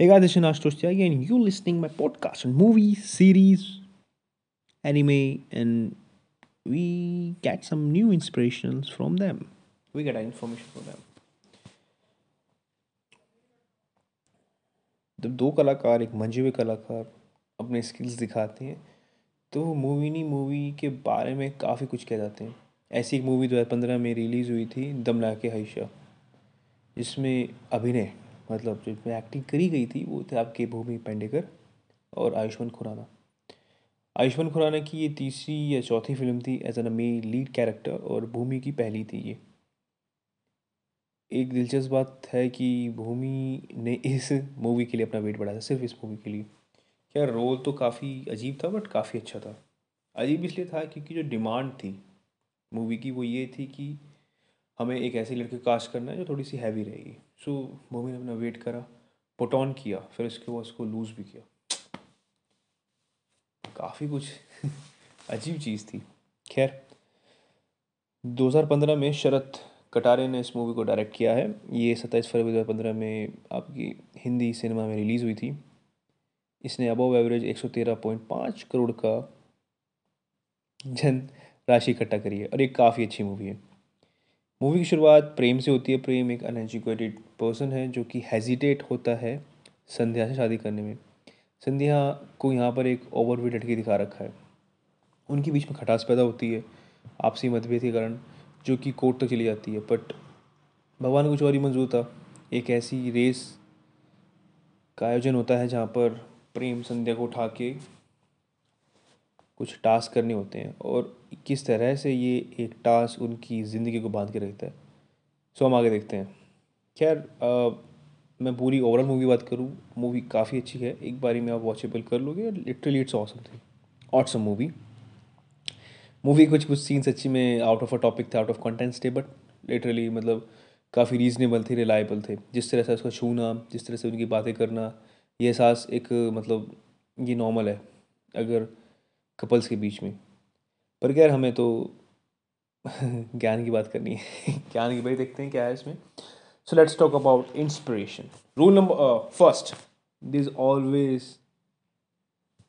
Hey guys, this is Nash again. You listening my podcast on movies, series, anime, and we get some new inspirations from them. We get information from them. जब दो कलाकार एक मंजे हुए कलाकार अपने skills दिखाते हैं तो मूवी नहीं मूवी के बारे में काफ़ी कुछ कह जाते हैं ऐसी एक मूवी 2015 में रिलीज़ हुई थी दम के हईशा जिसमें अभिनय मतलब जिसमें एक्टिंग करी गई थी, वो थे आपके भूमि पेंडेकर और आयुष्मान खुराना। आयुष्मान खुराना की ये तीसरी या चौथी फ़िल्म थी एज एन मे लीड कैरेक्टर और भूमि की पहली थी ये। एक दिलचस्प बात है कि भूमि ने इस मूवी के लिए अपना वेट बढ़ाया था, सिर्फ़ इस मूवी के लिए। क्या रोल तो काफ़ी अजीब था बट काफ़ी अच्छा था। अजीब इसलिए था क्योंकि जो डिमांड थी मूवी की वो ये थी कि हमें एक ऐसी लड़की कास्ट करना है जो थोड़ी सी हैवी रहेगी। सो मूवी ने अपना वेट करा पुट ऑन किया, फिर उसके बाद उसको लूज़ भी किया। काफ़ी कुछ अजीब चीज़ थी। खैर 2015 में शरद कटारे ने इस मूवी को डायरेक्ट किया है। ये सत्ताईस फरवरी 2015 में आपकी हिंदी सिनेमा में रिलीज़ हुई थी। इसने अबव एवरेज 113.5 करोड़ का जन राशि इकट्ठा करी है और ये काफ़ी अच्छी मूवी है। मूवी की शुरुआत प्रेम से होती है। प्रेम एक अनएजुकेटेड पर्सन है, जो कि हेजिटेट होता है संध्या से शादी करने में। संध्या को यहाँ पर एक ओवरवेट लड़की दिखा रखा है। उनके बीच में खटास पैदा होती है, आपसी मतभेद के कारण, जो कि कोर्ट तक चली जाती है। बट भगवान कुछ और ही मंजूर था। एक ऐसी रेस का आयोजन होता है जहाँ पर प्रेम संध्या को उठा के कुछ टास्क करने होते हैं और किस तरह से ये एक टास्क उनकी ज़िंदगी को बाँध के रखता है। सो हम आगे देखते हैं। खैर मैं पूरी ओवरऑल मूवी बात करूँ मूवी काफ़ी अच्छी है। एक बारी में आप वॉचेबल कर लोगे लिटरली इट्स ऑसम थी ऑटसम मूवी मूवी कुछ कुछ सीन्स अच्छी में आउट ऑफ़ अ टॉपिक थे आउट ऑफ़ कंटेंट्स थे बट लिटरली मतलब काफ़ी रीजनेबल थे रिलायबल थे। जिस तरह से उसका छूना, जिस तरह से उनकी बातें करना, ये एहसास एक मतलब ये नॉर्मल है। अगर कपल्स के बीच में। पर खैर, हमें तो ज्ञान की बात करनी है। ज्ञान की, भाई देखते हैं क्या है इसमें। So let's talk about inspiration rule number first there is always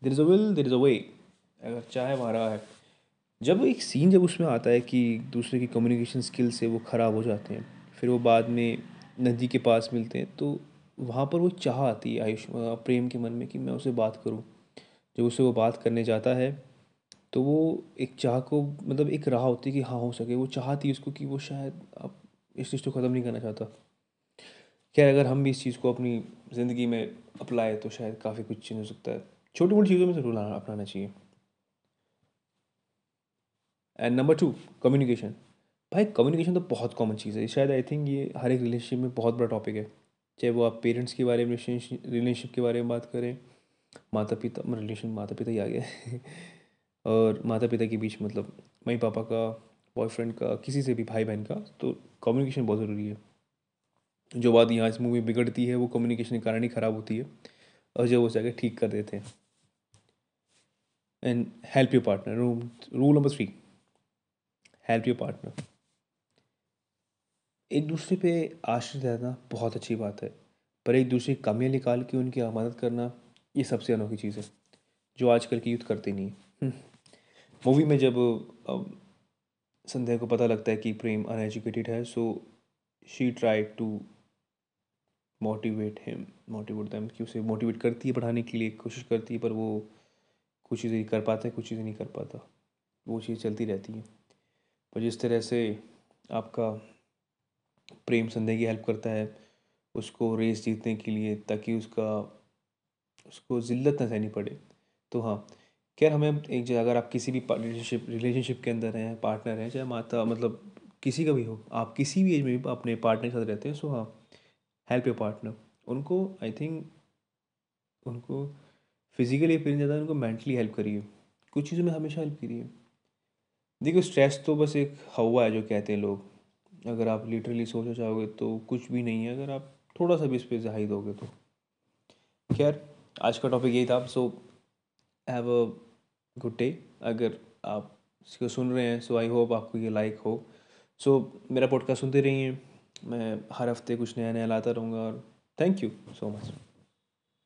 there is a will there is a way अगर चाहे वहाँ है। जब एक सीन जब उसमें आता है कि दूसरे की कम्युनिकेशन स्किल से वो ख़राब हो जाते हैं, फिर वो बाद में नदी के पास मिलते हैं तो वहाँ पर वो चाह आती है आयुष प्रेम के मन में कि मैं उसे बात करूँ। जब उससे वो बात करने जाता है तो वो एक चाह को मतलब एक राह होती है कि हाँ हो सके। वो चाहती उसको कि वो शायद अब इस चीज़ को ख़त्म नहीं करना चाहता। क्या अगर हम भी इस चीज़ को अपनी ज़िंदगी में अप्लाई तो शायद काफ़ी कुछ चेंज हो सकता है। छोटी मोटी चीज़ों में ज़रूर अपनाना चाहिए। एंड नंबर टू कम्युनिकेशन भाई कम्युनिकेशन तो बहुत कॉमन चीज़ है। शायद आई थिंक ये हर एक रिलेशनशिप में बहुत बड़ा टॉपिक है। चाहे वो आप पेरेंट्स के बारे में रिलेशनशिप के बारे में बात करें माता पिता रिलेशन माता पिता ही आ गए और माता पिता के बीच मतलब मम्मी पापा का बॉयफ्रेंड का, किसी से भी भाई बहन का तो कम्युनिकेशन बहुत ज़रूरी है। जो बात यहाँ इस मूवी बिगड़ती है, वो कम्युनिकेशन के कारण ही ख़राब होती है। और जब वो जाके ठीक कर देते हैं। And help your partner room rule number three help your partner एक दूसरे पे आश्रित रहना बहुत अच्छी बात है। पर एक दूसरे की कमियाँ निकाल के उनकी मदद करना ये सबसे अनोखी चीज़ है, जो आजकल की यूथ करती नहीं मूवी हम्म। में जब संध्या को पता लगता है कि प्रेम अनएजुकेटेड है so she try to motivate him motivate them कि उसे मोटिवेट करती है पढ़ाने के लिए, कोशिश करती है, पर वो कुछ चीज़ें कर पाता है कुछ चीज़ें नहीं कर पाता। वो चीज़ चलती रहती है। पर जिस तरह से आपका प्रेम संध्या की हेल्प करता है, उसको रेस जीतने के लिए, ताकि उसका उसको ज़िल्लत ना सहनी पड़े। तो हाँ खैर हमें एक जगह अगर आप किसी भी रिलेशनशिप रिलेशनशिप के अंदर हैं पार्टनर हैं, चाहे माता मतलब किसी का भी हो, आप किसी भी एज में भी अपने पार्टनर के साथ रहते हैं सो हाँ हेल्प योर पार्टनर उनको आई थिंक उनको फिजिकली फिर ज़्यादा, उनको मेंटली हेल्प करिए। कुछ चीज़ों में हमेशा हेल्प करिए। देखिए स्ट्रेस तो बस एक हवा है जो कहते हैं लोग। अगर आप लिटरली सोचना चाहोगे तो कुछ भी नहीं है, अगर आप थोड़ा सा भी इस पर जहाई दोगे तो। खैर आज का टॉपिक यही था। So have a good day अगर आप इसको सुन रहे हैं सो आई होप आपको ये लाइक हो। सो so, मेरा पॉडकास्ट सुनते रहिए। मैं हर हफ़्ते कुछ नया नया लाता रहूँगा और थैंक यू सो मच